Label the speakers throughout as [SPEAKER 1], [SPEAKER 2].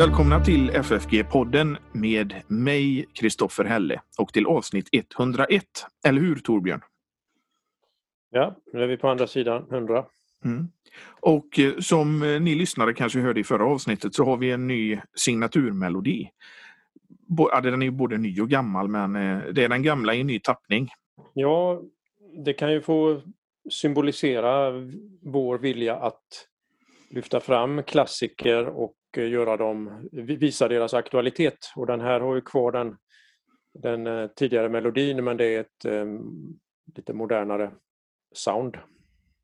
[SPEAKER 1] Välkomna till FFG-podden med mig, Kristoffer Helle, och till avsnitt 101. Eller hur Torbjörn?
[SPEAKER 2] Ja, nu är vi på andra sidan 100.
[SPEAKER 1] Mm. Och eh, som eh, ni lyssnare kanske hörde i förra avsnittet så har vi en ny signaturmelodi. Den är både ny och gammal men eh, det är den gamla i ny tappning.
[SPEAKER 2] Ja, det kan ju få symbolisera vår vilja att lyfta fram klassiker och göra dem, visa deras aktualitet. Och den här har ju kvar den, den tidigare melodin men det är ett um, lite modernare sound.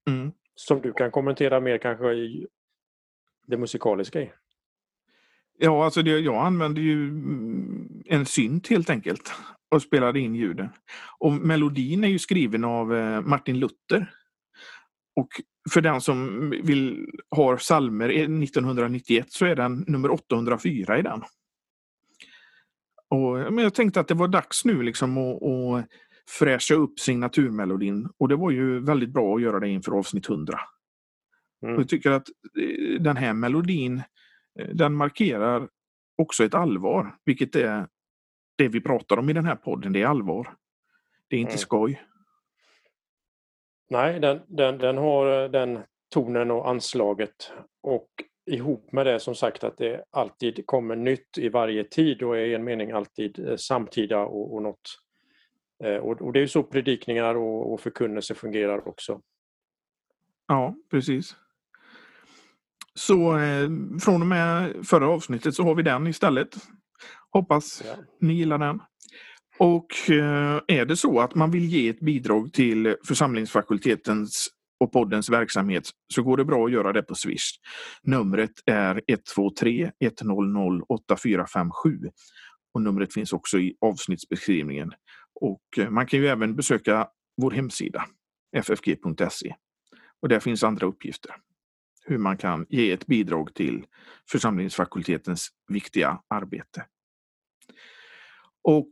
[SPEAKER 2] Mm. Som du kan kommentera mer kanske i det musikaliska i.
[SPEAKER 1] Ja, alltså det, jag använder ju en synt helt enkelt och spelade in ljuden. Och melodin är ju skriven av eh, Martin Luther. Och för den som vill ha salmer 1991 så är den nummer 804 i den. Och, men jag tänkte att det var dags nu liksom att, att fräscha upp signaturmelodin och det var ju väldigt bra att göra det inför avsnitt 100. Mm. Jag tycker att eh, den här melodin eh, den markerar också ett allvar, vilket är det vi pratar om i den här podden, det är allvar. Det är inte mm. skoj.
[SPEAKER 2] Nej, den, den, den har eh, den tonen och anslaget och ihop med det som sagt att det alltid kommer nytt i varje tid och är i en mening alltid samtida och, och något Eh, och, och det är så predikningar och, och förkunnelse fungerar också.
[SPEAKER 1] Ja, precis. Så eh, från och med förra avsnittet så har vi den istället. Hoppas ja. ni gillar den. Och eh, är det så att man vill ge ett bidrag till församlingsfakultetens och poddens verksamhet så går det bra att göra det på Swish. Numret är 123 100 8457 och numret finns också i avsnittsbeskrivningen. Och eh, man kan ju även besöka vår hemsida ffg.se. Och där finns andra uppgifter. Hur man kan ge ett bidrag till församlingsfakultetens viktiga arbete. Och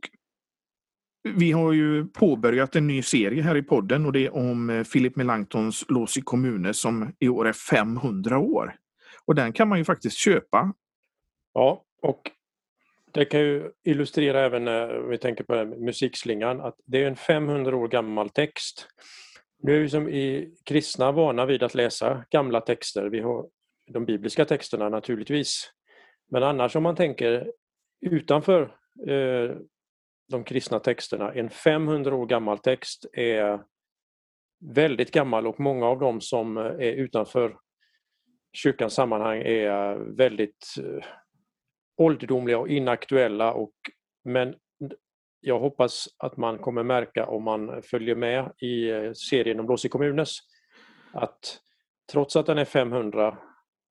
[SPEAKER 1] vi har ju påbörjat en ny serie här i podden och det är om eh, Philip Melanchtons Lås i kommuner som i år är 500 år. Och den kan man ju faktiskt köpa.
[SPEAKER 2] Ja, och det kan ju illustrera även eh, när vi tänker på musikslingan att det är en 500 år gammal text. Nu är vi som i kristna vana vid att läsa gamla texter. Vi har de bibliska texterna naturligtvis. Men annars om man tänker utanför eh, de kristna texterna, en 500 år gammal text är väldigt gammal och många av dem som eh, är utanför kyrkans sammanhang är väldigt eh, ålderdomliga och inaktuella och, men jag hoppas att man kommer märka om man följer med i eh, serien om Blåsig kommunes att trots att den är 500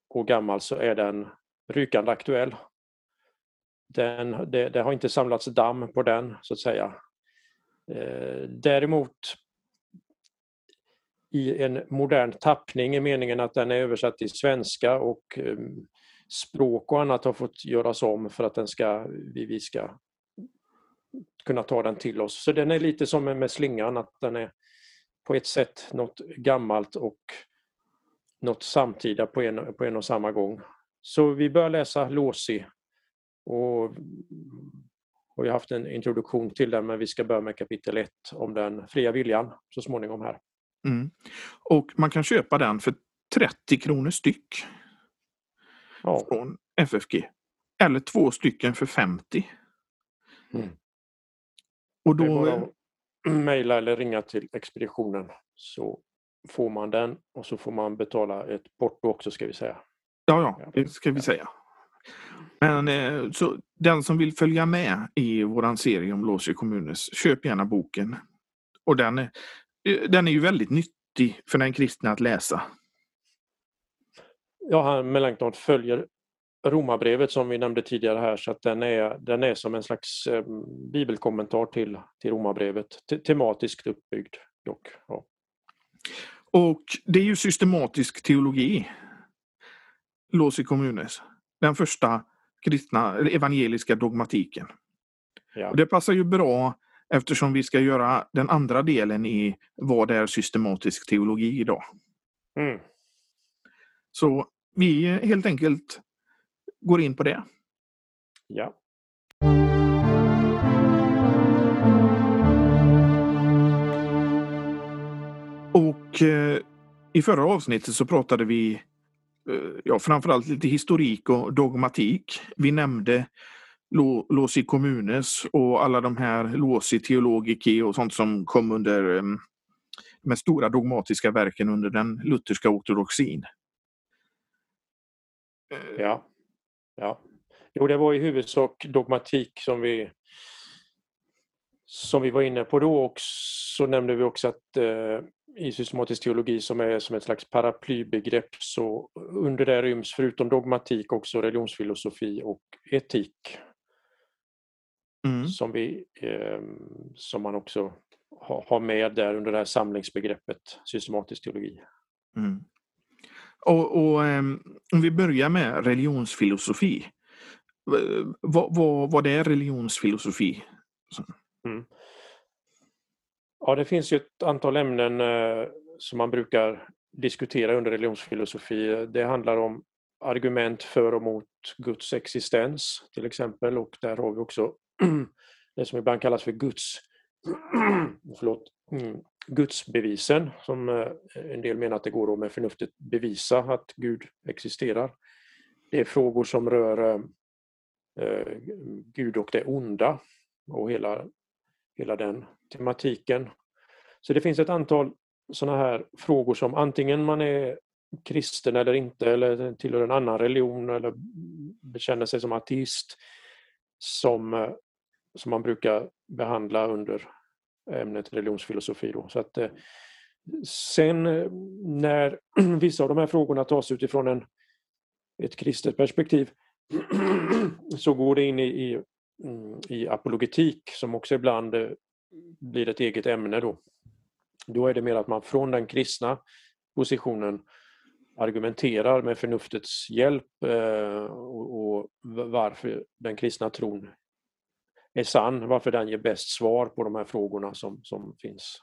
[SPEAKER 2] år gammal så är den rykande aktuell. Den, det, det har inte samlats damm på den så att säga. Eh, däremot i en modern tappning i meningen att den är översatt till svenska och eh, språk och annat har fått göras om för att den ska, vi, vi ska kunna ta den till oss. Så den är lite som med slingan, att den är på ett sätt något gammalt och något samtida på en, på en och samma gång. Så vi börjar läsa Låsi och och vi har haft en introduktion till den men vi ska börja med kapitel 1 om den fria viljan så småningom här.
[SPEAKER 1] Mm. Och man kan köpa den för 30 kronor styck ja. från FFG. Eller två stycken för 50. Mm.
[SPEAKER 2] Och då... Mejla eller ringa till expeditionen så får man den och så får man betala ett porto också ska vi säga.
[SPEAKER 1] Ja, ja, det ska vi säga. Men eh, så den som vill följa med i våran serie om Låsö kommunes, köp gärna boken. Och den, är, eh, den är ju väldigt nyttig för den kristna att läsa.
[SPEAKER 2] Ja, han Melanchthon följer Romarbrevet som vi nämnde tidigare här så att den är, den är som en slags eh, bibelkommentar till, till Romarbrevet. Te tematiskt uppbyggd dock. Ja.
[SPEAKER 1] Och det är ju systematisk teologi. Låsi Communes. Den första kristna evangeliska dogmatiken. Ja. Och det passar ju bra eftersom vi ska göra den andra delen i vad är systematisk teologi idag. Mm. Så vi helt enkelt går in på det.
[SPEAKER 2] Ja.
[SPEAKER 1] Och eh, i förra avsnittet så pratade vi Eh, ja, framförallt lite historik och dogmatik. Vi nämnde Losi Communes och alla de här Losi Theologiki och sånt som kom under eh, de stora dogmatiska verken under den lutherska ortodoxin.
[SPEAKER 2] Eh, ja. ja. Jo, det var i huvudsak dogmatik som vi som vi var inne på då och så nämnde vi också att eh, i systematisk teologi som är som ett slags paraplybegrepp så under det ryms förutom dogmatik också religionsfilosofi och etik. Mm. Som, vi, eh, som man också ha, ha med där under det här samlingsbegreppet systematisk teologi. Mm.
[SPEAKER 1] Och, och um, om vi börjar med religionsfilosofi. Vad, vad, vad är religionsfilosofi? Mm.
[SPEAKER 2] Ja, det finns ju ett antal ämnen eh, som man brukar diskutera under religionsfilosofi. Det handlar om argument för och mot Guds existens till exempel och där har vi också det som ibland kallas för Guds förlåt, mm, gudsbevisen som eh, en del menar att det går att med förnuftet bevisa att Gud existerar. Det är frågor som rör eh, Gud och det onda och hela, hela den tematiken. Så det finns ett antal sådana här frågor som antingen man är kristen eller inte eller tillhör en annan religion eller bekänner sig som ateist som eh, som man brukar behandla under eh, ämnet religionsfilosofi. Då. Så att, eh, sen när vissa av de här frågorna tas utifrån en, ett kristet perspektiv så går det in i, i, Mm, i apologetik som också ibland eh, blir ett eget ämne. Då. då är det mer att man från den kristna positionen argumenterar med förnuftets hjälp eh, och, varför den kristna tron är sann, varför den ger bäst svar på de här frågorna som, som finns.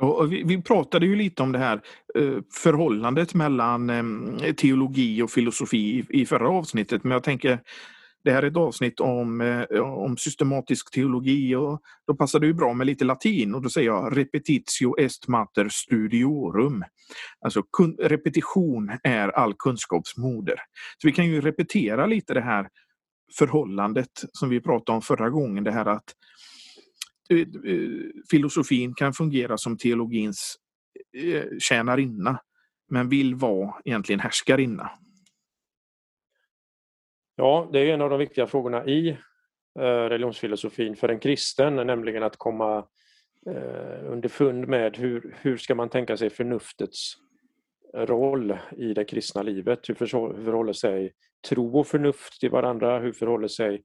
[SPEAKER 1] Och vi, vi, pratade ju lite om det här eh, förhållandet mellan teologi och filosofi i förra avsnittet, men jag tänker det här är ett avsnitt om, eh, om systematisk teologi och då passar det ju bra med lite latin och då säger jag repetitio est mater studiorum. Alltså repetition är all kunskaps moder. Så vi kan ju repetera lite det här förhållandet som vi pratade om förra gången. Det här att eh, eh filosofin kan fungera som teologins eh, tjänarinna men vill vara egentligen härskarinna.
[SPEAKER 2] Ja, det är en av de viktiga frågorna i eh, religionsfilosofin för en kristen, nämligen att komma eh, underfund med hur, hur ska man tänka sig förnuftets roll i det kristna livet? Hur förhåller sig tro och förnuft till varandra? Hur förhåller sig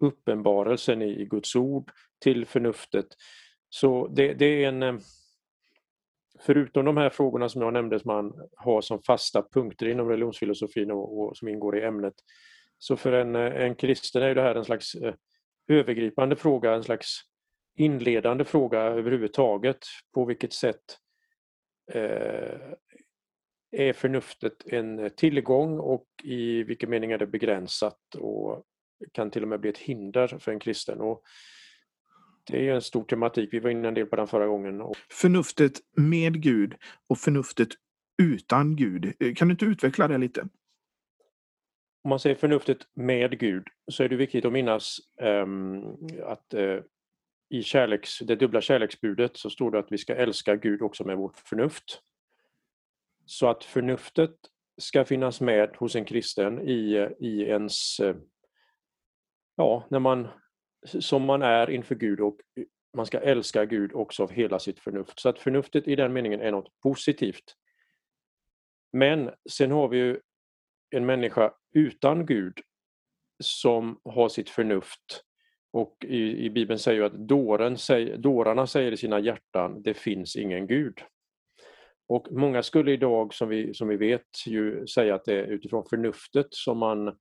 [SPEAKER 2] uppenbarelsen i Guds ord till förnuftet? Så det, det är en... Eh, förutom de här frågorna som jag nämnde som man har som fasta punkter inom religionsfilosofin och, och som ingår i ämnet, så för en, eh, en kristen är det här en slags eh, övergripande fråga, en slags inledande fråga överhuvudtaget. På vilket sätt eh, är förnuftet en tillgång och i vilken mening är det begränsat och kan till och med bli ett hinder för en kristen. Och det är en stor tematik, vi var inne en del på den förra gången.
[SPEAKER 1] Förnuftet med Gud och förnuftet utan Gud. Eh, kan du inte utveckla det lite?
[SPEAKER 2] Om man säger förnuftet med Gud så är det viktigt att minnas um, att uh, i kärleks, det dubbla kärleksbudet så står det att vi ska älska Gud också med vårt förnuft. Så att förnuftet ska finnas med hos en kristen i, eh, i ens, eh, ja, när man, som man är inför Gud och man ska älska Gud också av hela sitt förnuft. Så att förnuftet i den meningen är något positivt. Men sen har vi ju en människa utan Gud som har sitt förnuft och i, i Bibeln säger ju att dåren, dårarna säger i sina hjärtan, det finns ingen Gud. Och många skulle idag, som vi, som vi vet, ju säga att det är utifrån förnuftet som man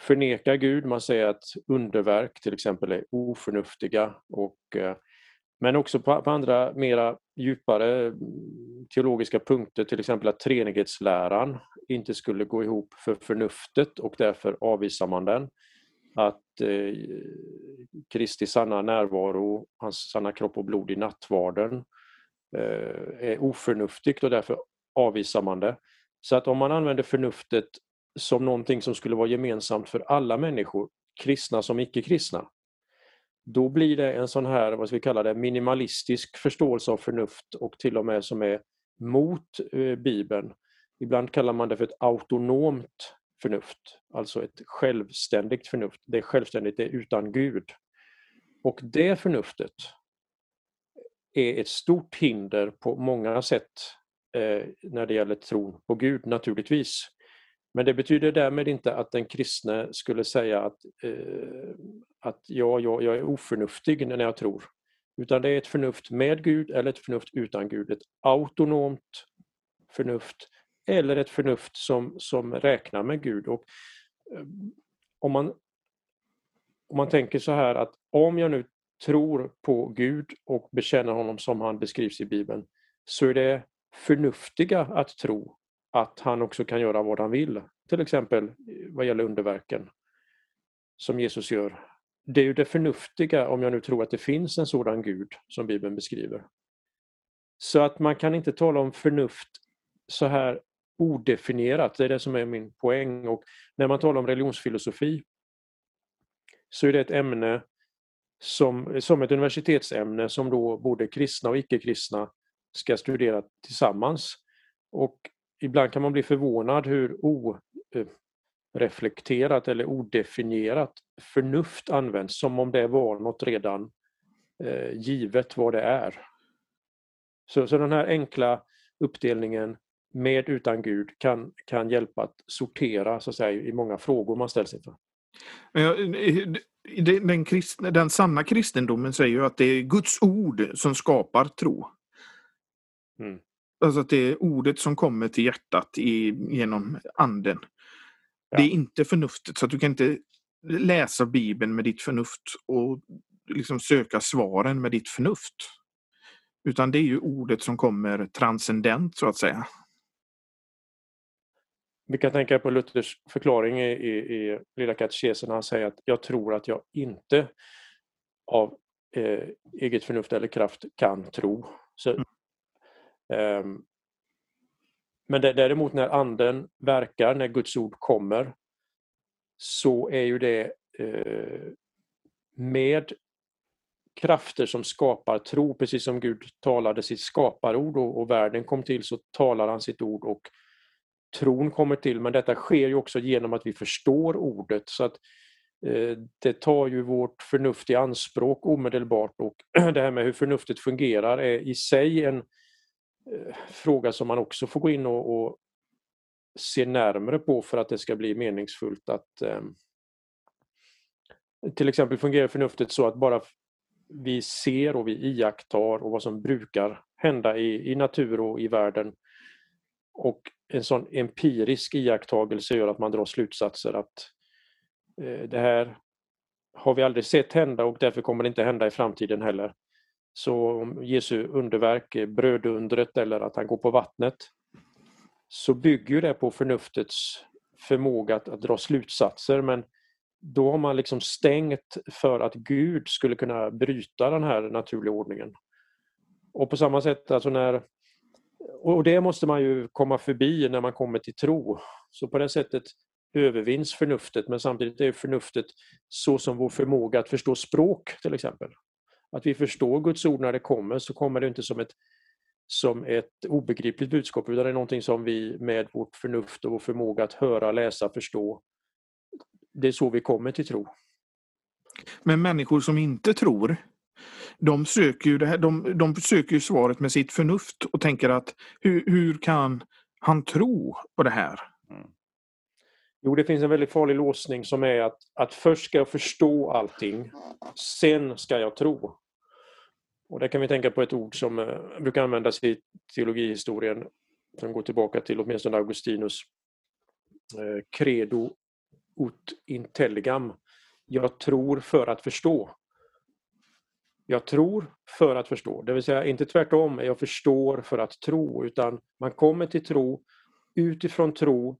[SPEAKER 2] förnekar Gud. Man säger att underverk till exempel är oförnuftiga. Och, eh, men också på, på andra mera djupare mm, teologiska punkter, till exempel att treenighetsläran inte skulle gå ihop för förnuftet och därför avvisar man den. att eh, Kristi sanna närvaro, hans sanna kropp och blod i nattvarden eh, är oförnuftigt och därför avvisar man det. Så att om man använder förnuftet som någonting som skulle vara gemensamt för alla människor, kristna som icke-kristna, då blir det en sån här, vad ska vi kalla det, minimalistisk förståelse av förnuft och till och med som är mot eh, Bibeln. Ibland kallar man det för ett autonomt förnuft, alltså ett självständigt förnuft. Det är självständigt, det är utan Gud. Och det förnuftet är ett stort hinder på många sätt eh, när det gäller tron på Gud naturligtvis. Men det betyder därmed inte att den kristne skulle säga att, eh, att ja, ja, jag är oförnuftig när jag tror. Utan det är ett förnuft med Gud eller ett förnuft utan Gud. Ett autonomt förnuft eller ett förnuft som, som räknar med Gud. Och, eh, om, man, om man tänker så här att om jag nu tror på Gud och bekänner honom som han beskrivs i Bibeln så är det förnuftiga att tro att han också kan göra vad han vill. Till exempel eh, vad gäller underverken som Jesus gör. Det är ju det förnuftiga om jag nu tror att det finns en sådan Gud som Bibeln beskriver. Så att man kan inte tala om förnuft så här odefinierat, det är det som är min poäng. Och när man talar om religionsfilosofi så är det ett ämne som, som ett universitetsämne som då både kristna och icke-kristna ska studera tillsammans. Och ibland kan man bli förvånad hur oreflekterat eller odefinierat förnuft används, som om det var något redan eh, givet vad det är. Så, så den här enkla uppdelningen med utan Gud kan, kan hjälpa att sortera så att säga, i många frågor man ställs inför.
[SPEAKER 1] Den, kristna, den sanna kristendomen säger ju att det är Guds ord som skapar tro. Mm. Alltså att det är ordet som kommer till hjärtat i, genom anden. Ja. Det är inte förnuftet, så att du kan inte läsa Bibeln med ditt förnuft och liksom söka svaren med ditt förnuft. Utan det är ju ordet som kommer transcendent så att säga.
[SPEAKER 2] Vi kan tänka på Luthers förklaring i, i, i Lilla katekesen. Han säger att jag tror att jag inte av eh, eget förnuft eller kraft kan tro. Så, mm. Ehm, men däremot när anden verkar, när Guds ord kommer, så är ju det eh, med krafter som skapar tro, precis som Gud talade sitt skaparord och, och världen kom till så talar han sitt ord och tron kommer till, men detta sker ju också genom att vi förstår ordet. Så att eh, Det tar ju vårt förnuft i anspråk omedelbart och det här med hur förnuftet fungerar är i sig en eh, Eh, fråga som man också får gå in och, och se närmare på för att det ska bli meningsfullt att eh, till exempel fungerar förnuftet så att bara vi ser och vi iakttar och vad som brukar hända i, i natur och i världen och en sån empirisk iakttagelse gör att man drar slutsatser att eh, det här har vi aldrig sett hända och därför kommer det inte hända i framtiden heller. Så om Jesu underverk, eh, brödundret eller att han går på vattnet, så bygger det på förnuftets förmåga att, att dra slutsatser men då har man liksom stängt för att Gud skulle kunna bryta den här naturliga ordningen. Och på samma sätt, alltså när och det måste man ju komma förbi när man kommer till tro. Så på det sättet övervinns förnuftet men samtidigt är förnuftet så som vår förmåga att förstå språk till exempel. Att vi förstår Guds ord när det kommer så kommer det inte som ett, som ett obegripligt budskap utan det är någonting som vi med vårt förnuft och vår förmåga att höra, läsa, förstå. Det är så vi kommer till tro.
[SPEAKER 1] Men människor som inte tror, de söker ju, det här, de, de söker ju svaret med sitt förnuft och tänker att hur, hur kan han tro på det här?
[SPEAKER 2] Jo, det finns en väldigt farlig låsning som är att, att först ska jag förstå allting, sen ska jag tro. Och där kan vi tänka på ett ord som eh, brukar användas i teologihistorien som går tillbaka till åtminstone Augustinus eh, credo ut intelligam. Jag tror för att förstå. Jag tror för att förstå, det vill säga inte tvärtom, jag förstår för att tro, utan man kommer till tro utifrån tro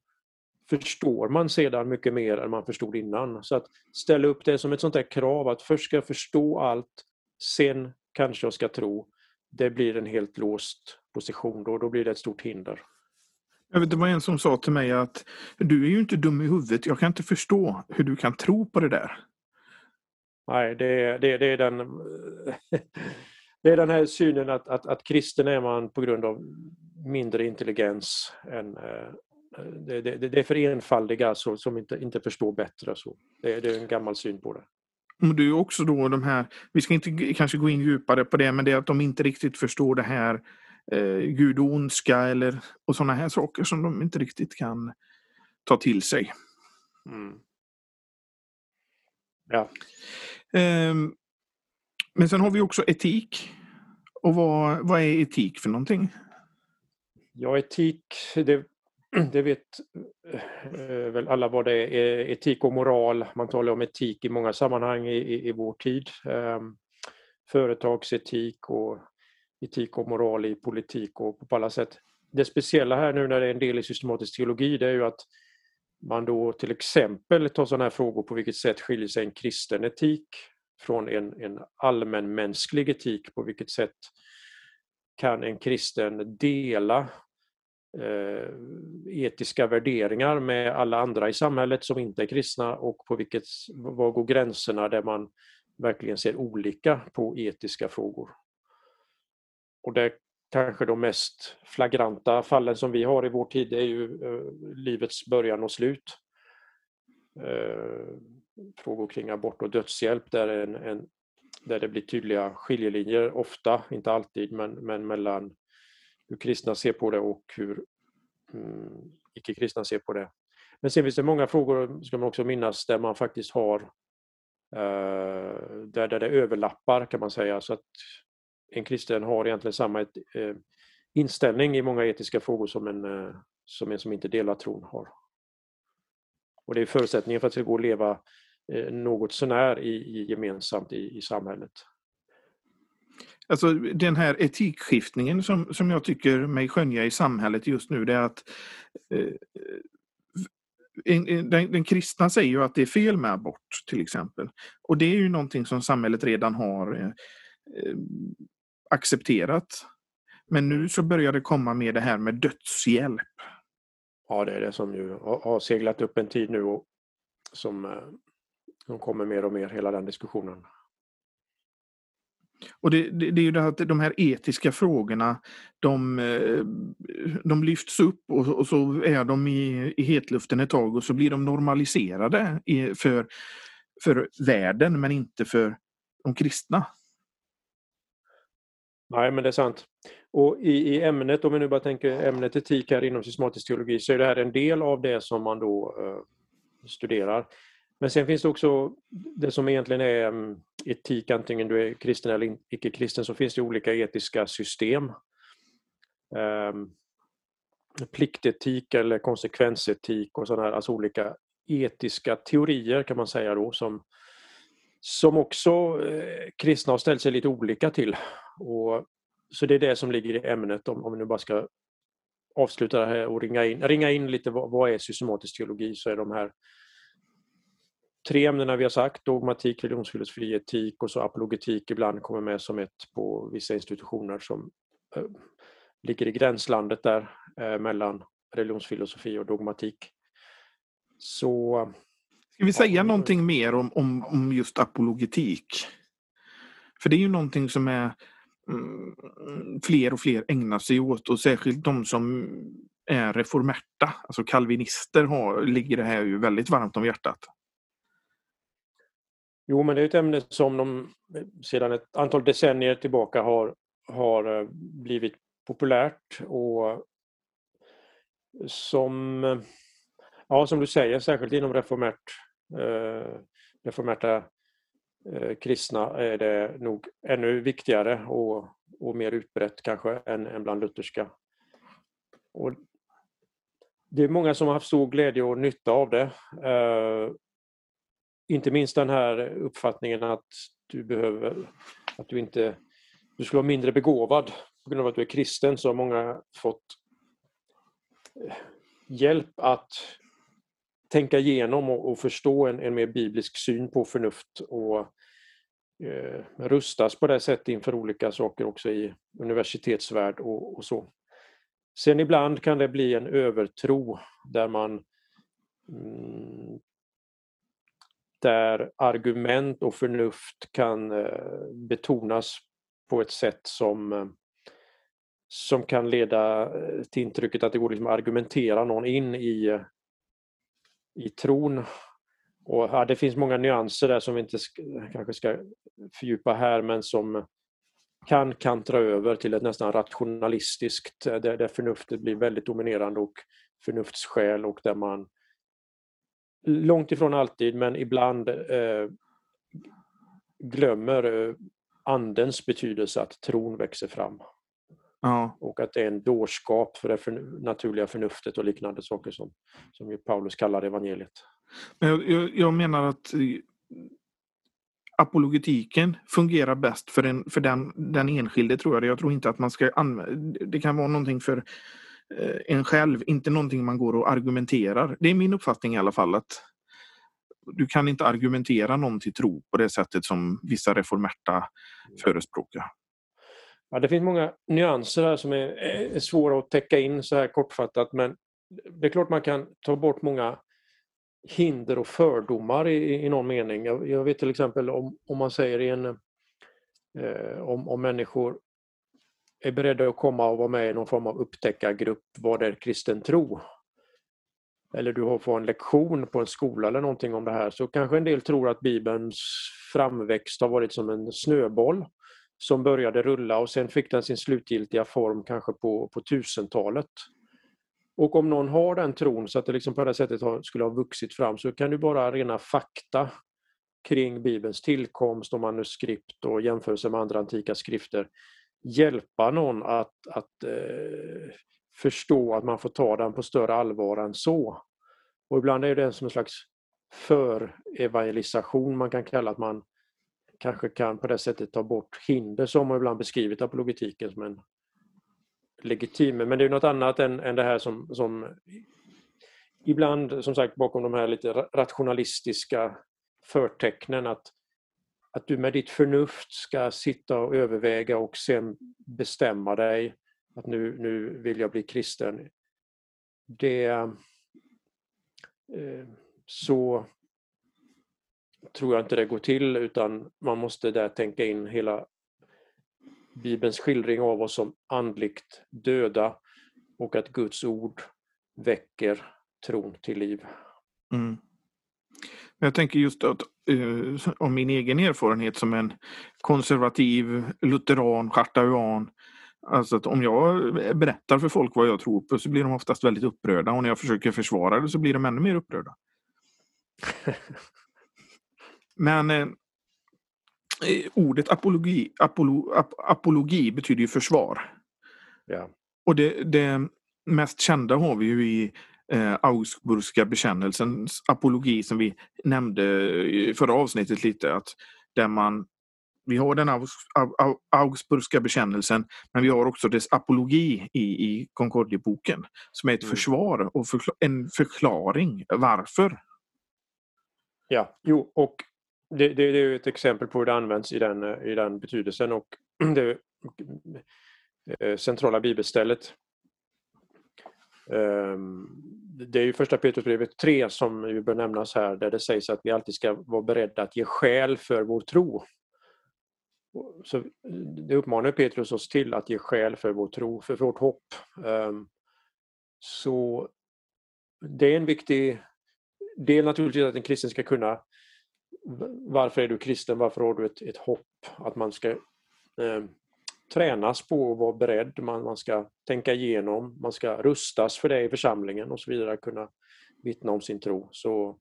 [SPEAKER 2] förstår man sedan mycket mer än man förstod innan. Så att ställa upp det som ett sånt där krav att först ska jag förstå allt, sen kanske jag ska tro. Det blir en helt låst position då, då blir det ett stort hinder.
[SPEAKER 1] Vet, det var en som sa till mig att du är ju inte dum i huvudet, jag kan inte förstå hur du kan tro på det där.
[SPEAKER 2] Nej, det, det, det är den det är den här synen att, att, att kristen är man på grund av mindre intelligens än eh, det, det, det, är för enfaldiga så, som inte, inte förstår bättre. Så. Det, det är en gammal syn på det.
[SPEAKER 1] Men det är också då de här, vi ska inte kanske gå in djupare på det, men det är att de inte riktigt förstår det här eh, Gud och ondska eller och sådana här saker som de inte riktigt kan ta till sig. Mm.
[SPEAKER 2] Ja.
[SPEAKER 1] Eh, men sen har vi också etik. Och vad, vad är etik för någonting?
[SPEAKER 2] Ja, etik, det det vet eh, väl alla vad det är, etik och moral. Man talar om etik i många sammanhang i, i, i vår tid. Ehm, företagsetik och etik och moral i politik och på alla sätt. Det speciella här nu när det är en del i systematisk teologi det är ju att man då till exempel tar sådana här frågor på vilket sätt skiljer sig en kristen etik från en, en allmänmänsklig etik? På vilket sätt kan en kristen dela Eh, etiska värderingar med alla andra i samhället som inte är kristna och på vilket, var går gränserna där man verkligen ser olika på etiska frågor. Och det kanske de mest flagranta fallen som vi har i vår tid är ju eh, livets början och slut. Eh, frågor kring abort och dödshjälp där, en, en, där det blir tydliga skiljelinjer, ofta, inte alltid, men, men mellan hur kristna ser på det och hur mm, icke-kristna ser på det. Men sen finns det många frågor, ska man också minnas, där man faktiskt har eh, där, där det överlappar kan man säga. Så att en kristen har egentligen samma ett, eh, inställning i många etiska frågor som en, eh, som en som inte delar tron har. Och det är förutsättningen för att det ska gå att leva eh, något sånär i, i gemensamt i, i samhället.
[SPEAKER 1] Alltså den här etikskiftningen som, som jag tycker mig skönja i samhället just nu det är att eh, den, den kristna säger ju att det är fel med abort till exempel. Och det är ju någonting som samhället redan har eh, eh accepterat. Men nu så börjar det komma med det här med dödshjälp.
[SPEAKER 2] Ja, det är det som ju har seglat upp en tid nu och som, eh, som kommer mer och mer, hela den diskussionen.
[SPEAKER 1] Och det, det, det, är ju det att de här etiska frågorna de, eh, de lyfts upp och, och så är de i, i hetluften ett tag och så blir de normaliserade i, för, för världen men inte för de kristna.
[SPEAKER 2] Nej, men det är sant. Och i, i ämnet, om vi nu bara tänker ämnet etik här inom systematisk teologi, så är det här en del av det som man då eh, studerar. Men sen finns det också det som egentligen är mm, etik, antingen du är kristen eller icke-kristen, så finns det olika etiska system. Um, pliktetik eller konsekvensetik och sådana här, alltså olika etiska teorier kan man säga då som, som också eh, kristna har ställt sig lite olika till. Och, så det är det som ligger i ämnet om, om vi nu bara ska avsluta det här och ringa in, ringa in lite vad, vad är systematisk teologi så är de här tre ämnena vi har sagt, dogmatik, religionsfilosofi, etik och så apologetik ibland kommer med som ett på vissa institutioner som äh, ligger i gränslandet där äh, mellan religionsfilosofi och dogmatik. Så...
[SPEAKER 1] Ska vi säga ja, någonting mer om, om, om just apologetik? För det är ju någonting som är mm, fler och fler ägnar sig åt och särskilt de som är reformerta, alltså kalvinister, har, ligger det här ju väldigt varmt om hjärtat.
[SPEAKER 2] Jo, men det är ett ämne som de eh, sedan ett antal decennier tillbaka har, har eh, blivit populärt och som, eh, ja, som du säger, särskilt inom reformärt, eh, reformärta eh, kristna är det nog ännu viktigare och, och mer utbrett kanske än, än bland lutherska. Och det är många som har haft stor glädje och nytta av det. Eh, inte minst den här uppfattningen att du behöver, att du inte, du skulle vara mindre begåvad på grund av att du är kristen så har många fått eh, hjälp att tänka igenom och, och förstå en, en, mer biblisk syn på förnuft och eh, rustas på det sättet inför olika saker också i universitetsvärld och, och, så. Sen ibland kan det bli en övertro där man mm, där argument och förnuft kan eh, betonas på ett sätt som eh, som kan leda eh, till intrycket att det går liksom att argumentera någon in i, i tron. Och ja, det finns många nyanser där som vi inte ska, kanske ska fördjupa här men som kan kantra över till ett nästan rationalistiskt där, där förnuftet blir väldigt dominerande och förnuftsskäl och där man långt ifrån alltid men ibland eh, glömmer eh, andens betydelse att tron växer fram. Ja. Och att det är en dårskap för det för, naturliga förnuftet och liknande saker som, som ju Paulus kallar evangeliet.
[SPEAKER 1] Men jag, jag, jag menar att eh, apologetiken fungerar bäst för, en, för den, den enskilde tror jag. Jag tror inte att man ska använda, det kan vara någonting för en själv, inte någonting man går och argumenterar. Det är min uppfattning i alla fall att du kan inte argumentera någon till tro på det sättet som vissa reformerta mm. förespråkar.
[SPEAKER 2] Ja, det finns många nyanser här som är, är svåra att täcka in så här kortfattat men det är klart man kan ta bort många hinder och fördomar i, i någon mening. Jag, jag, vet till exempel om, om man säger i en, eh, om, om människor är beredda att komma och vara med i någon form av upptäckargrupp, vad är kristen tro? Eller du har fått en lektion på en skola eller någonting om det här så kanske en del tror att Bibelns framväxt har varit som en snöboll som började rulla och sen fick den sin slutgiltiga form kanske på, på 1000-talet. Och om någon har den tron så att det liksom på det sättet har, skulle ha vuxit fram så kan du bara rena fakta kring Bibelns tillkomst och manuskript och jämförelse med andra antika skrifter hjälpa någon att, att eh, förstå att man får ta den på större allvar än så. Och ibland är det som en slags för-evangelisation man kan kalla att man kanske kan på det sättet ta bort hinder som man ibland beskrivit apologetiken som en legitim. Men det är något annat än, än det här som, som ibland som sagt bakom de här lite rationalistiska förtecknen att, att du med ditt förnuft ska sitta och överväga och sen bestämma dig att nu, nu vill jag bli kristen. Det eh, så tror jag inte det går till utan man måste där tänka in hela Bibelns skildring av oss som andligt döda och att Guds ord väcker tron till liv. Mm.
[SPEAKER 1] Jag tänker just att, uh, om min egen erfarenhet som en konservativ lutheran, chartauan. Alltså att om jag berättar för folk vad jag tror på så blir de oftast väldigt upprörda och när jag försöker försvara det så blir de ännu mer upprörda. Men eh, eh, ordet apologi, apolo, ap, apologi betyder ju försvar. Ja. Och det, det mest kända har vi ju i eh, Augsburgska bekännelsens apologi som vi nämnde i förra avsnittet lite. att där man vi har den Augsburgska bekännelsen men vi har också dess apologi i, i Concordieboken som är ett mm. försvar och förkla en förklaring varför.
[SPEAKER 2] Ja, jo och det, det, det, är ett exempel på hur det används i den, i den betydelsen och det eh, centrala bibelstället. Ehm, det är ju första Petrusbrevet 3 som ju bör nämnas här där det sägs att vi alltid ska vara beredda att ge skäl för vår tro. Så det uppmanar Petrus oss till att ge skäl för vår tro, för vårt hopp. Ehm, så det är en viktig del naturligtvis att en kristen ska kunna varför är du kristen? Varför har du ett, ett hopp? Att man ska eh, tränas på att vara beredd, man, man ska tänka igenom, man ska rustas för det i församlingen och så vidare, kunna vittna om sin tro. Så,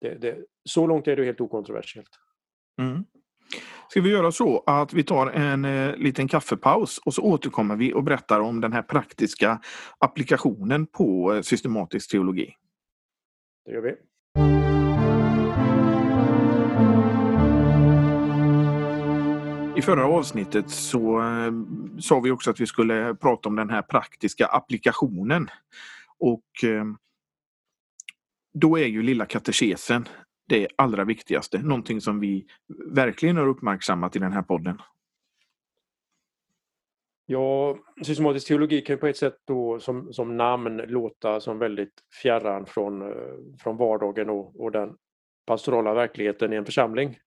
[SPEAKER 2] det, det, så långt är det helt okontroversiellt. Mm.
[SPEAKER 1] Ska vi göra så att vi tar en eh, liten kaffepaus och så återkommer vi och berättar om den här praktiska applikationen på eh, systematisk teologi.
[SPEAKER 2] Det gör vi.
[SPEAKER 1] Förra avsnittet så eh, sa vi också att vi skulle prata om den här praktiska applikationen. Och eh, då är ju lilla katekesen det allra viktigaste. Någonting som vi verkligen har uppmärksammat i den här podden.
[SPEAKER 2] Ja, systematisk teologi kan på ett sätt då som, som namn låta som väldigt fjärran från, eh, från vardagen och, och den pastorala verkligheten i en församling.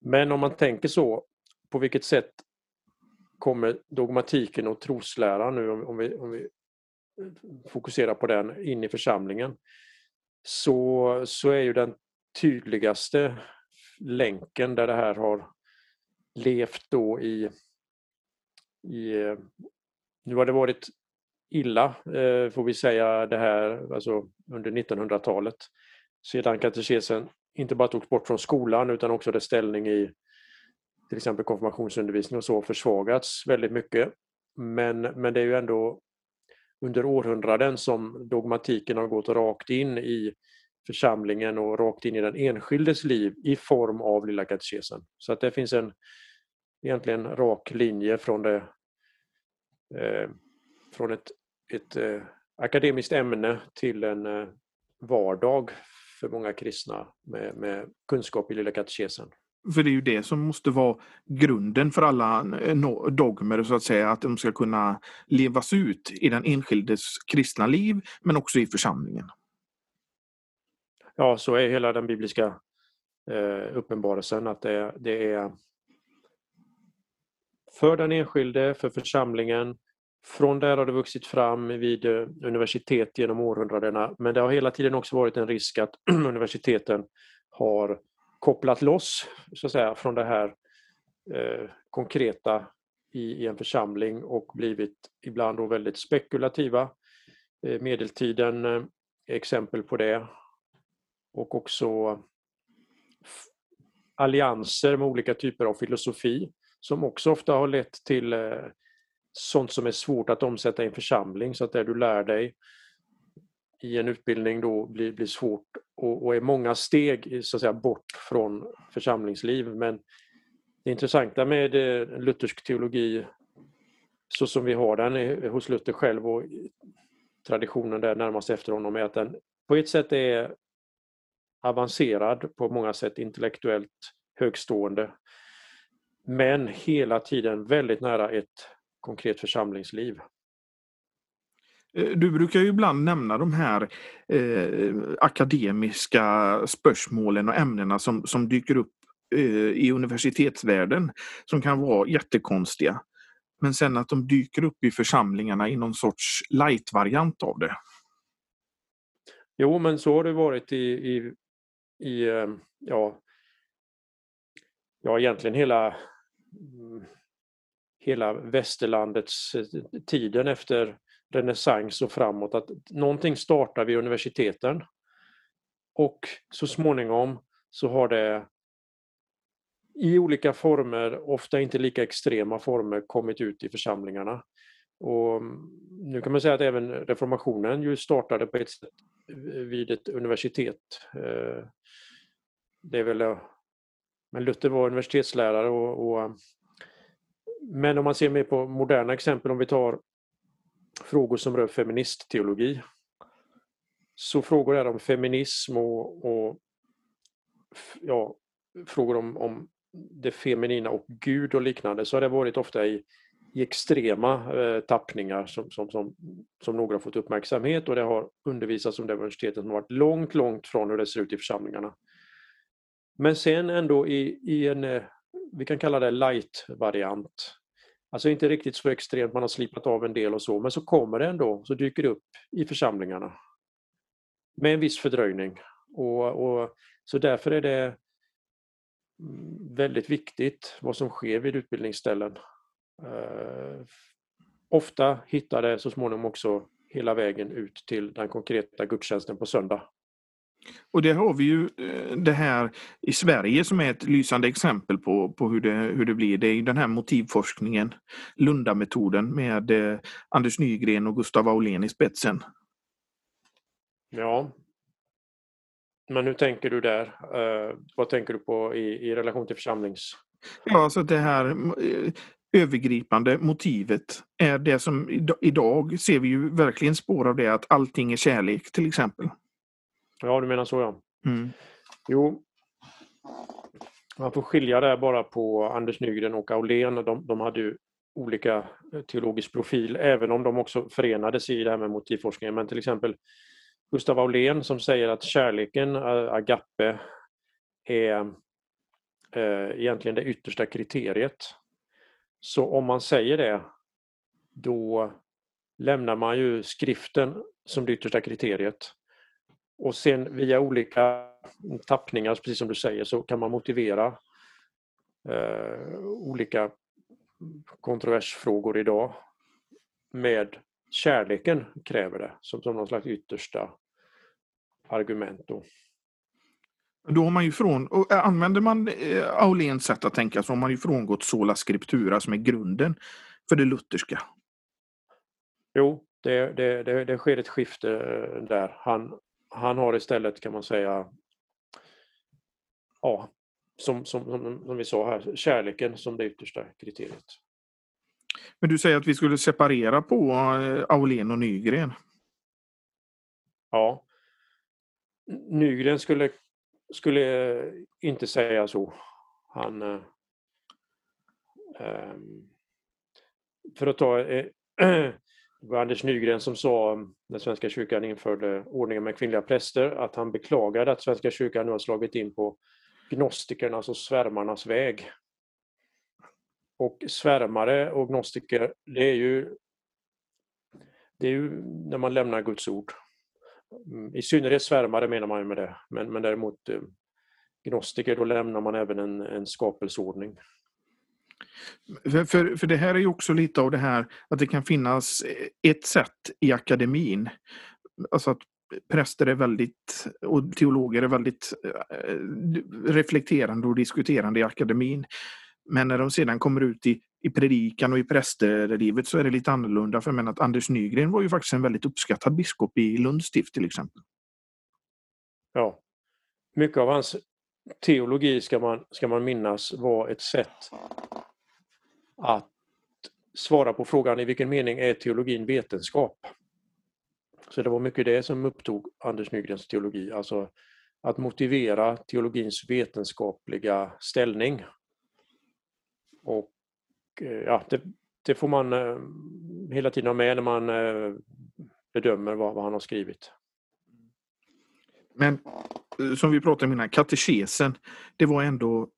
[SPEAKER 2] Men om man tänker så, på vilket sätt kommer dogmatiken och trosläran nu, om, om, vi, om vi eh, fokuserar på den, in i församlingen, så, så är ju den tydligaste länken där det här har levt då i, i eh, nu har det varit illa, eh, får vi säga, det här alltså under 1900-talet. Sedan katekesen inte bara togs bort från skolan utan också dess ställning i till exempel konfirmationsundervisning och så försvagats väldigt mycket. Men, men det är ju ändå under århundraden som dogmatiken har gått rakt in i församlingen och rakt in i den enskildes liv i form av Lilla katekesen. Så att det finns en egentligen rak linje från, det, eh, från ett, ett eh, akademiskt ämne till en eh, vardag för många kristna med, med kunskap i Lilla katekesen.
[SPEAKER 1] För det är ju det som måste vara grunden för alla eh, dogmer, så att säga, att de ska kunna levas ut i den enskildes kristna liv, men också i församlingen.
[SPEAKER 2] Ja, så är hela den bibliska eh, uppenbarelsen, att det, det är för den enskilde, för församlingen. Från där har det vuxit fram vid eh, universitet genom århundradena, men det har hela tiden också varit en risk att universiteten har kopplat loss så att säga, från det här eh, konkreta i, i, en församling och blivit ibland då väldigt spekulativa. Eh, medeltiden eh, är exempel på det. Och också allianser med olika typer av filosofi som också ofta har lett till eh, sånt som är svårt att omsätta i en församling så att det du lär dig i en utbildning då blir, blir svårt och, och är många steg så att säga, bort från församlingsliv. Men det intressanta med eh, luthersk teologi så som vi har den eh, hos Luther själv och traditionen där närmast efter honom är att den på ett sätt är avancerad på många sätt, intellektuellt högstående. Men hela tiden väldigt nära ett konkret församlingsliv.
[SPEAKER 1] Eh, du brukar ju ibland nämna de här eh, akademiska spörsmålen och ämnena som, som dyker upp eh, i universitetsvärlden som kan vara jättekonstiga. Men sen att de dyker upp i församlingarna i någon sorts light-variant av det.
[SPEAKER 2] Jo, men så har det varit i, i, i eh, ja, ja, egentligen hela mm, hela västerlandets eh, tiden efter renässans och framåt att någonting startar vid universiteten och så småningom så har det i olika former, ofta inte lika extrema former, kommit ut i församlingarna. Och nu kan man säga att även reformationen ju startade på ett sätt vid ett universitet. Eh, det är väl, eh, men Luther var universitetslärare och, och men om man ser mer på moderna exempel, om vi tar frågor som rör feministteologi. Så frågor är om feminism och, och ja, frågor om, om det feminina och Gud och liknande så har det varit ofta i, i extrema eh, tappningar som, som, som, som några har fått uppmärksamhet och det har undervisats om det universitetet som har varit långt, långt från hur det ser ut i församlingarna. Men sen ändå i, i en, eh, vi kan kalla det light-variant, Alltså inte riktigt så extremt, man har slipat av en del och så, men så kommer det ändå, så dyker det upp i församlingarna. Med en viss fördröjning. Och, och, så därför är det väldigt viktigt vad som sker vid utbildningsställen. Eh, ofta hittar det så småningom också hela vägen ut till den konkreta gudstjänsten på söndag.
[SPEAKER 1] Och det har vi ju eh, det här i Sverige som är ett lysande exempel på, på hur, det, hur det blir. Det är den här motivforskningen, Lundametoden med eh, Anders Nygren och Gustav Aulén i spetsen.
[SPEAKER 2] Ja. Men hur tänker du där? Uh, vad tänker du på i, i relation till församlings...
[SPEAKER 1] Ja, alltså det här övergripande motivet är det som idag ser vi ju verkligen spår av det att allting är kärlek till exempel.
[SPEAKER 2] Ja, du menar så ja.
[SPEAKER 1] Mm.
[SPEAKER 2] Jo, man får skilja där bara på Anders Nygren och Aulén. De, de hade ju olika eh, teologisk profil, även om de också förenades i det här med motivforskningen. Men till exempel Gustav Aulén som säger att kärleken, eh, agape, är eh, egentligen det yttersta kriteriet. Så om man säger det, då lämnar man ju skriften som det yttersta kriteriet. Och sen via olika tappningar, precis som du säger, så kan man motivera eh, olika kontroversfrågor idag med kärleken kräver det som, som någon slags yttersta argument. Då.
[SPEAKER 1] Då har man ju från, och eh, använder man eh, Auléns sätt att tänka så har man ju frångått sola scriptura som är grunden för det lutherska.
[SPEAKER 2] Jo, det, det, det, det sker ett skifte där. Han, han har istället kan man säga ja, som, som, som, som vi sa här, kärleken som det yttersta kriteriet.
[SPEAKER 1] Men du säger att vi skulle separera på Aulén och Nygren?
[SPEAKER 2] Ja. Nygren skulle, skulle inte säga så. Han... Äh, för att ta... Äh, det var Anders Nygren som sa när Svenska kyrkan införde ordningen med kvinnliga präster att han beklagade att Svenska kyrkan nu har slagit in på gnostikernas alltså och svärmarnas väg. Och svärmare och gnostiker, det är ju, det är ju när man lämnar Guds ord. Mm, I synnerhet svärmare menar man ju med det, men, men däremot eh, gnostiker, då lämnar man även en, en skapelseordning.
[SPEAKER 1] För, för, för det här är ju också lite av det här att det kan finnas ett sätt i akademin. Alltså att präster är väldigt, och teologer är väldigt eh, reflekterande och diskuterande i akademin. Men när de sedan kommer ut i, i predikan och i prästerlivet så är det lite annorlunda. För jag menar att Anders Nygren var ju faktiskt en väldigt uppskattad biskop i Lunds stift till exempel.
[SPEAKER 2] Ja. Mycket av hans teologi ska man, ska man minnas var ett sätt att svara på frågan i vilken mening är teologin vetenskap? Så det var mycket det som upptog Anders Nygrens teologi, alltså att motivera teologins vetenskapliga ställning. Och eh, ja, det, det får man eh, hela tiden ha med när man eh, bedömer vad, vad han har skrivit.
[SPEAKER 1] Men som vi pratade om innan, katekesen, det var ändå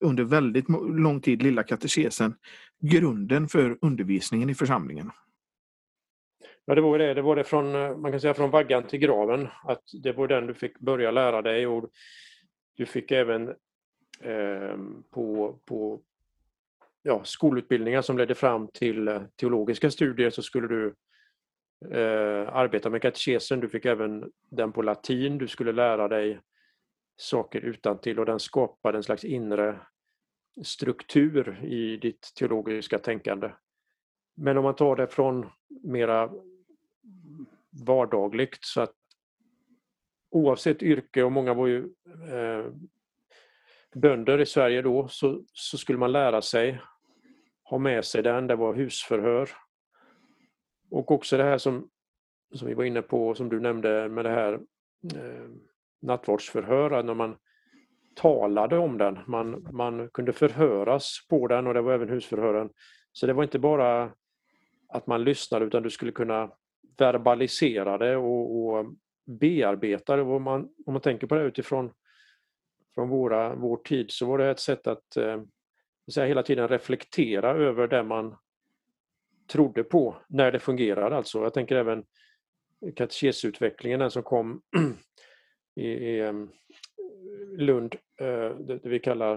[SPEAKER 1] under väldigt lång tid, lilla katekesen, grunden för undervisningen i församlingen.
[SPEAKER 2] Ja, det var det. Det var det från, eh, man kan säga från vaggan till graven. Att det var den du fick börja lära dig och du fick även eh, på, på ja, skolutbildningar som ledde fram till eh, teologiska studier så skulle du eh, arbeta med katekesen. Du fick även den på latin. Du skulle lära dig saker utan till och den skapade en slags inre struktur i ditt teologiska tänkande. Men om man tar det från mera vardagligt så att oavsett yrke och många var ju eh, bönder i Sverige då så, så skulle man lära sig ha med sig den. Det var husförhör. Och också det här som, som vi var inne på, som du nämnde med det här eh, nattvardsförhör, när man talade om den. Man, man kunde förhöras på den och det var även husförhören. Så det var inte bara att man lyssnade utan du skulle kunna verbalisera det och, och bearbeta det. Om man, om man tänker på det utifrån från våra, vår tid så var det ett sätt att eh, säga, hela tiden reflektera över det man trodde på när det fungerade. Alltså, jag tänker även katekesutvecklingen, den som kom i, i ehm, Lund, eh, det, vi kallar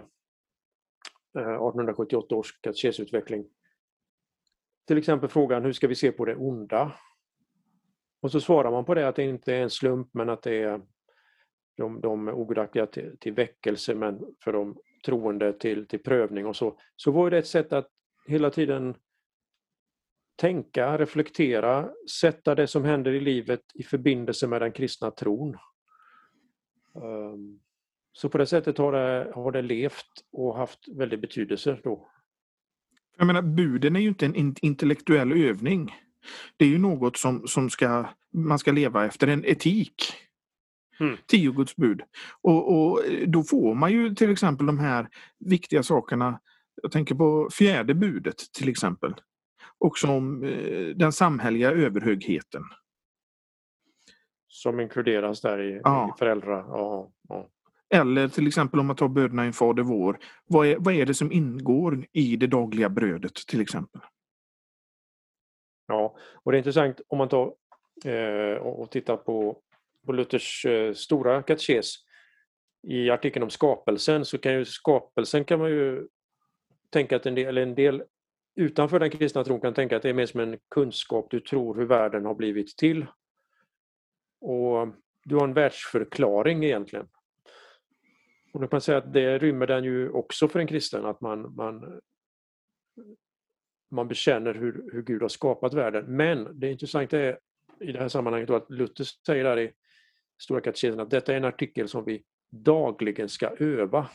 [SPEAKER 2] eh, 1878 års katekesutveckling. Till exempel frågan hur ska vi se på det onda? Och så svarar man på det att det inte är en slump men att det är de, de ogudaktiga till, till väckelse men för de troende till, till prövning och så. Så var det ett sätt att hela tiden tänka, reflektera, sätta det som händer i livet i förbindelse med den kristna tron. Um, så på det sättet har det, har det levt och haft väldig betydelse då.
[SPEAKER 1] Jag menar, buden är ju inte en intellektuell övning. Det är ju något som, som ska, man ska leva efter, en etik. Mm. Tio Guds bud. Och, och då får man ju till exempel de här viktiga sakerna. Jag tänker på fjärde budet till exempel. Och som eh, den samhälleliga överhögheten.
[SPEAKER 2] Som inkluderas där i, ja. i föräldrar. Ja, ja.
[SPEAKER 1] Eller till exempel om man tar bönerna i Fader vår. Vad är, vad är det som ingår i det dagliga brödet till exempel?
[SPEAKER 2] Ja, och det är intressant om man tar eh, och tittar på, på Luthers eh, stora katekes. I artikeln om skapelsen så kan ju skapelsen kan man ju tänka att en del, eller en del utanför den kristna tron kan tänka att det är mer som en kunskap du tror hur världen har blivit till. Och du har en världsförklaring egentligen. Och då kan man säga att det rymmer den ju också för en kristen, att man, man, man bekänner hur, hur Gud har skapat världen. Men det intressanta är i det här sammanhanget att Luther säger där i Stora katekesen att detta är en artikel som vi dagligen ska öva.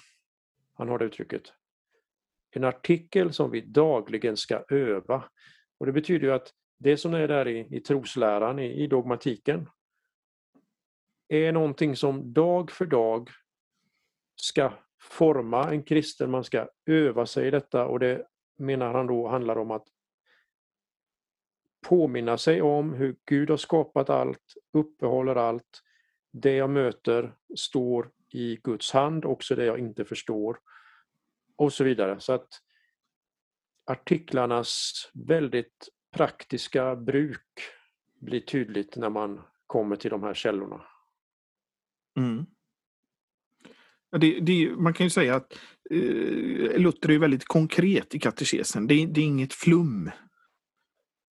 [SPEAKER 2] Han har det uttrycket. En artikel som vi dagligen ska öva. Och Det betyder ju att det som är där i, i trosläran, i, i dogmatiken, är någonting som dag för dag ska forma en kristen, man ska öva sig i detta och det menar han då handlar om att påminna sig om hur Gud har skapat allt, uppehåller allt. Det jag möter står i Guds hand, också det jag inte förstår. Och så vidare. Så att artiklarnas väldigt praktiska bruk blir tydligt när man kommer till de här källorna.
[SPEAKER 1] Mm. Det, det, man kan ju säga att eh, Luther är väldigt konkret i katekesen. Det, det är inget flum.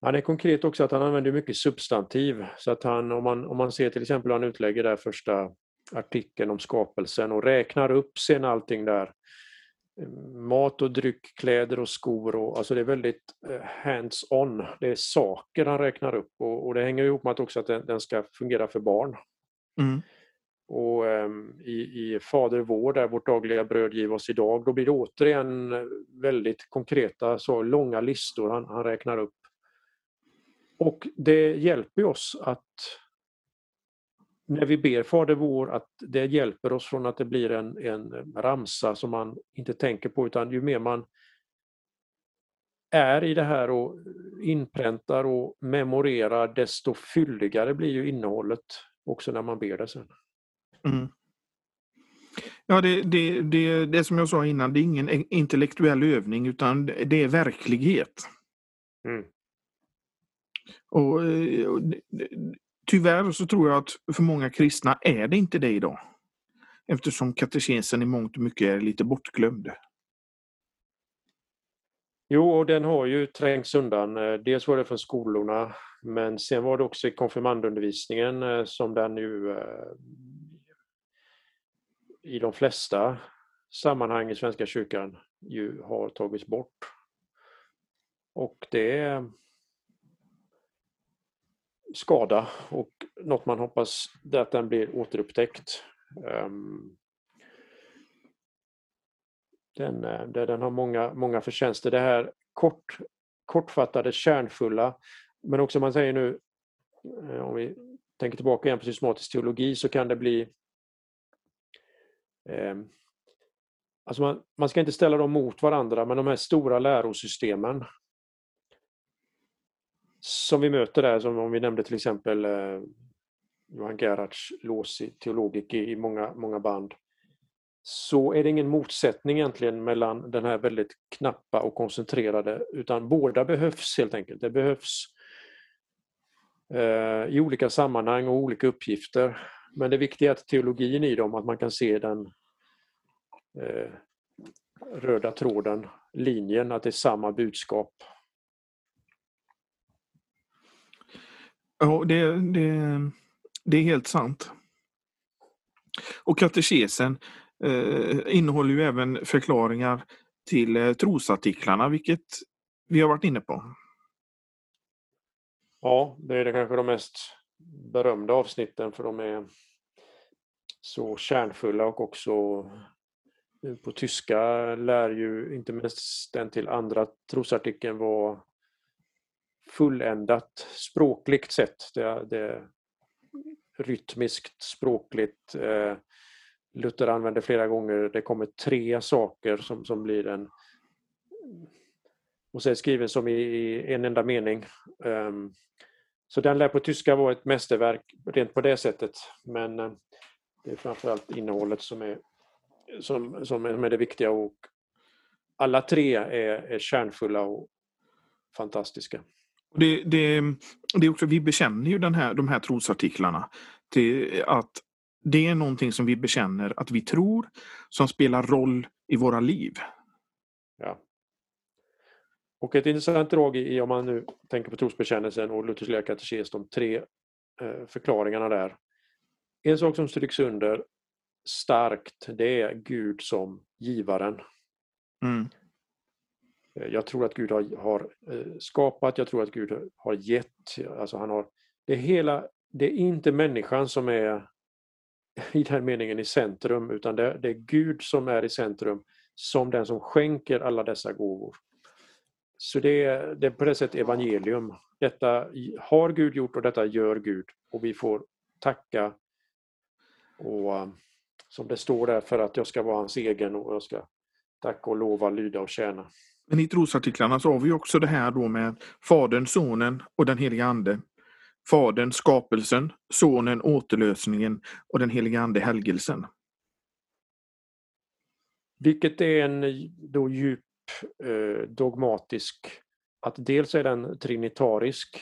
[SPEAKER 2] Han är konkret också att han använder mycket substantiv. Så att han, om, man, om man ser till exempel han utlägger där första artikeln om skapelsen och räknar upp sen allting där. Mat och dryck, kläder och skor. Och, alltså det är väldigt eh, hands-on. Det är saker han räknar upp och, och det hänger ihop med att också att den, den ska fungera för barn. Mm. Och ehm, i, i Fader vår, där vårt dagliga bröd giv oss idag, då blir det återigen väldigt konkreta, så långa listor han, han räknar upp. Och det hjälper oss att när vi ber Fader vår, att det hjälper oss från att det blir en, en ramsa som man inte tänker på, utan ju mer man är i det här och inpräntar och memorerar, desto fylligare blir ju innehållet också när man ber det sen. Mm.
[SPEAKER 1] Ja, det, det, det, det som jag sa innan, det är ingen intellektuell övning utan det är verklighet. Mm. Och, och, Tyvärr så tror jag att för många kristna är det inte det idag. Eftersom katekesen i mångt och mycket är lite bortglömd.
[SPEAKER 2] Jo, och den har ju trängts undan. Dels var det från skolorna, men sen var det också i konfirmandundervisningen eh, som den nu eh, i de flesta sammanhang i Svenska kyrkan ju har tagits bort. Och det är skada och något man hoppas är att den blir återupptäckt. Ehm, den, eh, den har många, många förtjänster. Det här kort, kortfattade, kärnfulla, men också man säger nu, eh, om vi tänker tillbaka igen på systematisk teologi, så kan det bli Ehm, alltså man, man ska inte ställa dem mot varandra, men de här stora lärosystemen som vi möter där, som om vi nämnde till exempel eh, Johan Gerhards lås i teologik i många, många band, så är det ingen motsättning egentligen mellan den här väldigt knappa och koncentrerade, utan båda behövs helt enkelt. Det behövs eh, i olika sammanhang och olika uppgifter. Men det viktiga är att teologin i dem, att man kan se den eh, röda tråden, linjen, att det är samma budskap.
[SPEAKER 1] Ja, det, det, det är helt sant. Och katekesen eh, innehåller ju även förklaringar till eh, trosartiklarna, vilket vi har varit inne på.
[SPEAKER 2] Ja, det är det kanske de mest berömda avsnitten för de är så kärnfulla och också på tyska lär ju inte minst den till andra trosartikeln vara fulländat språkligt sett. Det, det rytmiskt, språkligt. Eh, Luther använder flera gånger, det kommer tre saker som, som blir en och så är skriven som i en enda mening. Um, så den lär på tyska vara ett mästerverk rent på det sättet. Men eh, det är framförallt innehållet som är, som, som är det viktiga och alla tre är, är kärnfulla och fantastiska.
[SPEAKER 1] Det, det, det är också, vi bekänner ju den här, de här trosartiklarna till att det är någonting som vi bekänner att vi tror som spelar roll i våra liv.
[SPEAKER 2] Ja. Och ett intressant drag i, om man nu tänker på trosbekännelsen och Luthers lilla katekes, de tre eh, förklaringarna där. En sak som stryks under starkt, det är Gud som givaren. Mm. Eh, jag tror att Gud har, har, eh, skapat, jag tror att Gud har gett. Alltså han har, det, hela, det är inte människan som är i den meningen i centrum utan det, det är Gud som är i centrum som den som skänker alla dessa gåvor. Så det är, det är på det sättet evangelium. Detta har Gud gjort och detta gör Gud och vi får tacka och um, som det står där för att jag ska vara hans egen och jag ska tacka och lova, lyda och tjäna.
[SPEAKER 1] Men i trosartiklarna så har vi också det här då med Fadern, Sonen och den heliga Ande. Fadern, skapelsen, Sonen, återlösningen och den heliga Ande, helgelsen.
[SPEAKER 2] Vilket är en då djup eh, dogmatisk, att dels är den trinitarisk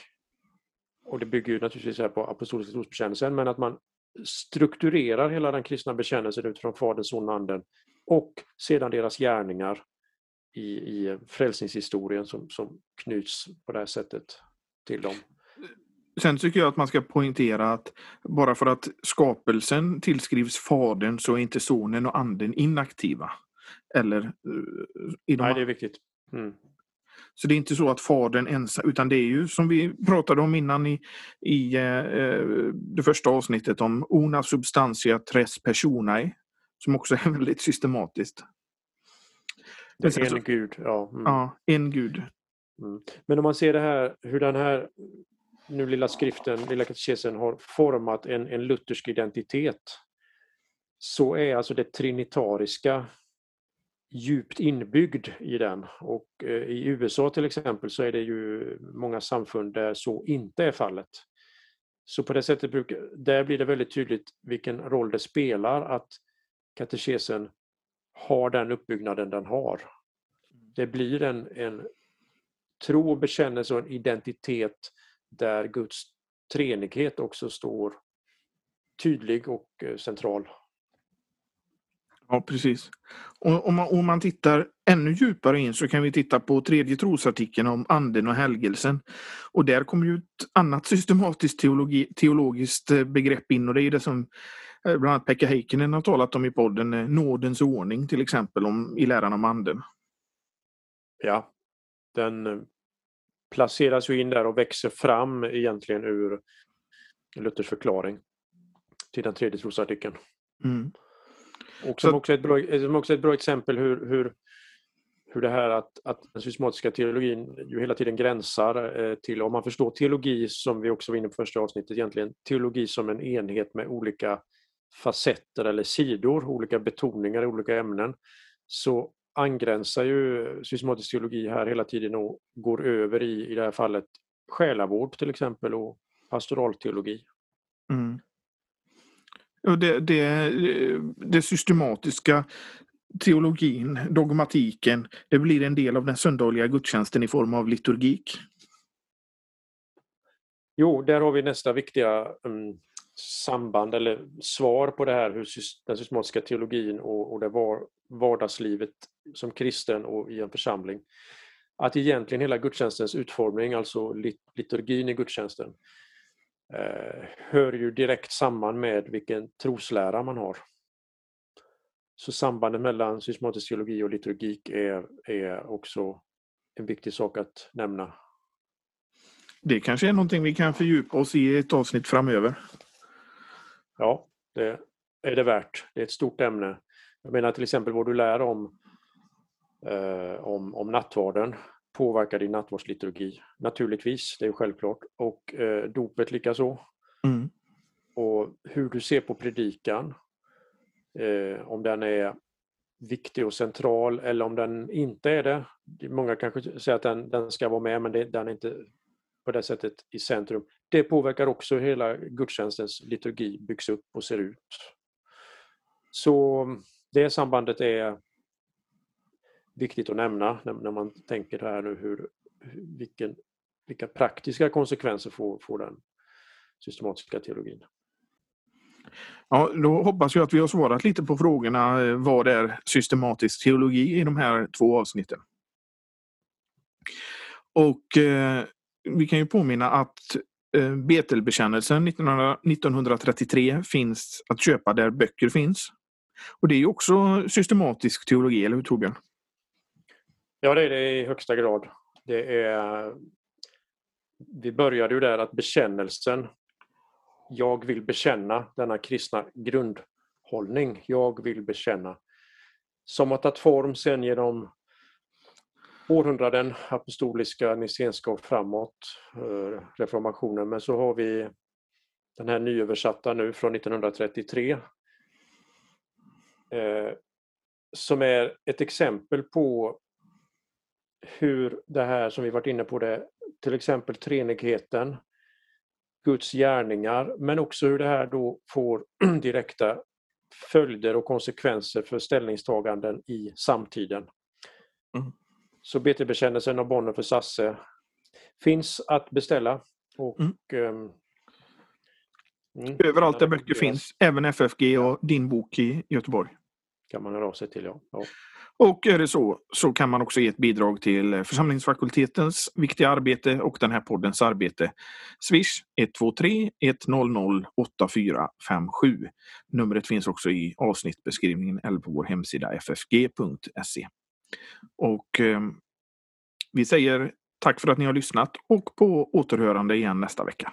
[SPEAKER 2] och det bygger ju naturligtvis här på apostoliska trosbekännelsen, men att man strukturerar hela den kristna bekännelsen utifrån Fadern, Sonen och Anden och sedan deras gärningar i, i frälsningshistorien som, som knyts på det här sättet till dem.
[SPEAKER 1] Sen tycker jag att man ska poängtera att bara för att skapelsen tillskrivs Fadern så är inte Sonen och Anden inaktiva. Eller eh,
[SPEAKER 2] i de Nej, det är viktigt. Mm.
[SPEAKER 1] Så det är inte så att fadern ensam, utan det är ju som vi pratade om innan i, i eh, det första avsnittet om una substantia tres personae, som också är väldigt systematiskt.
[SPEAKER 2] Det är en gud, ja.
[SPEAKER 1] Mm. Ja, en gud.
[SPEAKER 2] Mm. Men om man ser det här, hur den här nu lilla skriften, lilla katekesen har format en, en luthersk identitet så är alltså det trinitariska djupt inbyggd i den. Och eh, i USA till exempel så är det ju många samfund där så inte är fallet. Så på det sättet brukar, där blir det väldigt tydligt vilken roll det spelar att katekesen har den uppbyggnaden den har. Det blir en, en tro och bekännelse och en identitet där Guds treenighet också står tydlig och eh, central.
[SPEAKER 1] Ja, precis. Och om man, om man tittar ännu djupare in så kan vi titta på tredje trosartikeln om anden och helgelsen. Och där kommer ju ett annat systematiskt teologi, teologiskt eh, begrepp in och det är det som eh, bland annat Pekka Heikkinen har talat om i podden, eh, nådens ordning till exempel om, i läran om anden.
[SPEAKER 2] Ja, den placeras ju in där och växer fram egentligen ur Luthers förklaring till den tredje trosartikeln. Mm. Och som, också är ett bra, som också ett bra exempel hur, hur, hur det här att, att den systematiska teologin ju hela tiden gränsar eh, till, om man förstår teologi som vi också var inne på första avsnittet, egentligen teologi som en enhet med olika facetter eller sidor, olika betoningar i olika ämnen, så angränsar ju systematisk teologi här hela tiden och går över i, i det här fallet, själavård till exempel och pastoralteologi. Mm.
[SPEAKER 1] Det, det, det systematiska teologin, dogmatiken, det blir en del av den söndagliga gudstjänsten i form av liturgik.
[SPEAKER 2] Jo, där har vi nästa viktiga um, samband eller svar på det här hur den systematiska teologin och, och det var, vardagslivet som kristen och i en församling. Att egentligen hela gudstjänstens utformning, alltså liturgin i gudstjänsten, eh, hör ju direkt samman med vilken troslära man har. Så sambandet mellan systematisk teologi och liturgik är, är också en viktig sak att nämna.
[SPEAKER 1] Det kanske är någonting vi kan fördjupa oss i ett avsnitt framöver.
[SPEAKER 2] Ja, det är det värt. Det är ett stort ämne. Jag menar till exempel vad du lär om, eh, om, om nattvarden påverkar din nattvardsliturgi. Naturligtvis, det är självklart. Och eh, dopet likaså. Mm. och hur du ser på predikan. Eh, om den är viktig och central eller om den inte är det. Många kanske säger att den, den ska vara med men det, den är inte på det sättet i centrum. Det påverkar också hela gudstjänstens liturgi byggs upp och ser ut. Så det sambandet är viktigt att nämna när, när man tänker här nu hur, vilken, vilka praktiska konsekvenser får, får den systematiska teologin.
[SPEAKER 1] Ja, då hoppas jag att vi har svarat lite på frågorna eh, vad är systematisk teologi i de här två avsnitten. Och eh, vi kan ju påminna att eh, Betelbekännelsen 1933 finns att köpa där böcker finns. Och det är ju också systematisk teologi, eller hur Torbjörn?
[SPEAKER 2] Ja, det är det i högsta grad. Det är... Vi började ju där att bekännelsen, jag vill bekänna denna kristna grundhållning, jag vill bekänna, som har tagit form sen genom århundraden, apostoliska, nissenskap och framåt, eh, reformationen. Men så har vi den här nyöversatta nu från 1933 eh, som är ett exempel på hur det här som vi varit inne på, det, till exempel treenigheten, Guds gärningar, men också hur det här då får direkta följder och konsekvenser för ställningstaganden i samtiden. Mm. Så BT-bekännelsen av Bonner för Sasse finns att beställa. Och, mm.
[SPEAKER 1] Um, Överallt där böcker finns, även FFG och din bok i Göteborg.
[SPEAKER 2] Kan man höra av sig till, ja. ja.
[SPEAKER 1] Och är det så, så kan man också ge ett bidrag till eh, församlingsfakultetens viktiga arbete och den här poddens arbete. Swish 123 100 8457. Numret finns också i avsnittbeskrivningen eller på vår hemsida ffg.se. Och eh, vi säger tack för att ni har lyssnat och på återhörande igen nästa vecka.